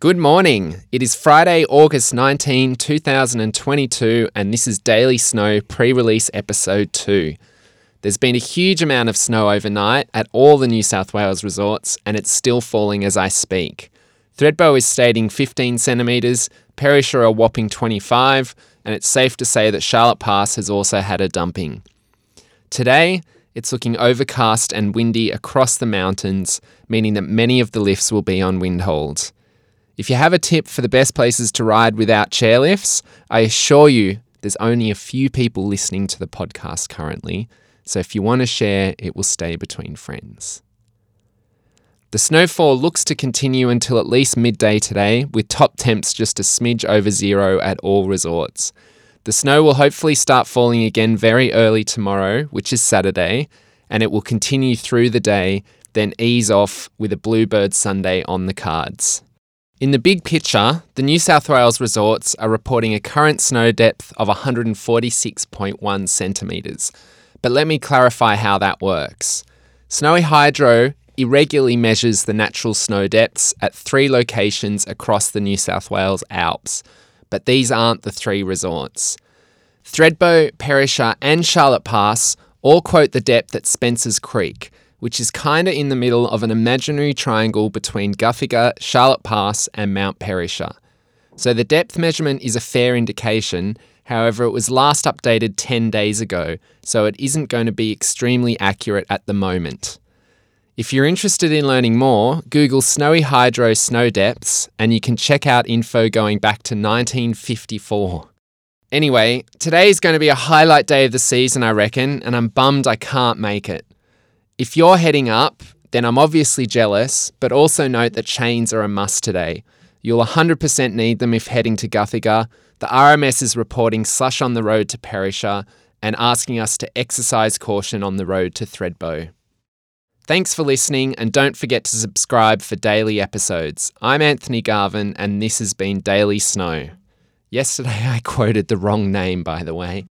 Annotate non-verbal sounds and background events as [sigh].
Good morning. It is Friday, August 19, 2022, and this is Daily Snow pre release episode 2. There's been a huge amount of snow overnight at all the New South Wales resorts, and it's still falling as I speak. Thredbo is stating 15 centimetres, Perisher a whopping 25, and it's safe to say that Charlotte Pass has also had a dumping. Today, it's looking overcast and windy across the mountains, meaning that many of the lifts will be on wind holds. If you have a tip for the best places to ride without chairlifts, I assure you there's only a few people listening to the podcast currently, so if you want to share, it will stay between friends. The snowfall looks to continue until at least midday today, with top temps just a smidge over zero at all resorts. The snow will hopefully start falling again very early tomorrow, which is Saturday, and it will continue through the day, then ease off with a Bluebird Sunday on the cards. In the big picture, the New South Wales resorts are reporting a current snow depth of 146.1 centimetres. But let me clarify how that works. Snowy Hydro irregularly measures the natural snow depths at three locations across the New South Wales Alps, but these aren't the three resorts. Thredbo, Perisher, and Charlotte Pass all quote the depth at Spencer's Creek, which is kinda in the middle of an imaginary triangle between Guthega, Charlotte Pass, and Mount Perisher. So the depth measurement is a fair indication, however, it was last updated 10 days ago, so it isn't going to be extremely accurate at the moment. If you're interested in learning more, Google Snowy Hydro snow depths and you can check out info going back to 1954. Anyway, today is going to be a highlight day of the season, I reckon, and I'm bummed I can't make it. If you're heading up, then I'm obviously jealous, but also note that chains are a must today. You'll 100% need them if heading to Guthega. The RMS is reporting slush on the road to Perisher and asking us to exercise caution on the road to Thredbo. Thanks for listening, and don't forget to subscribe for daily episodes. I'm Anthony Garvin, and this has been Daily Snow. Yesterday [laughs] I quoted the wrong name, by the way.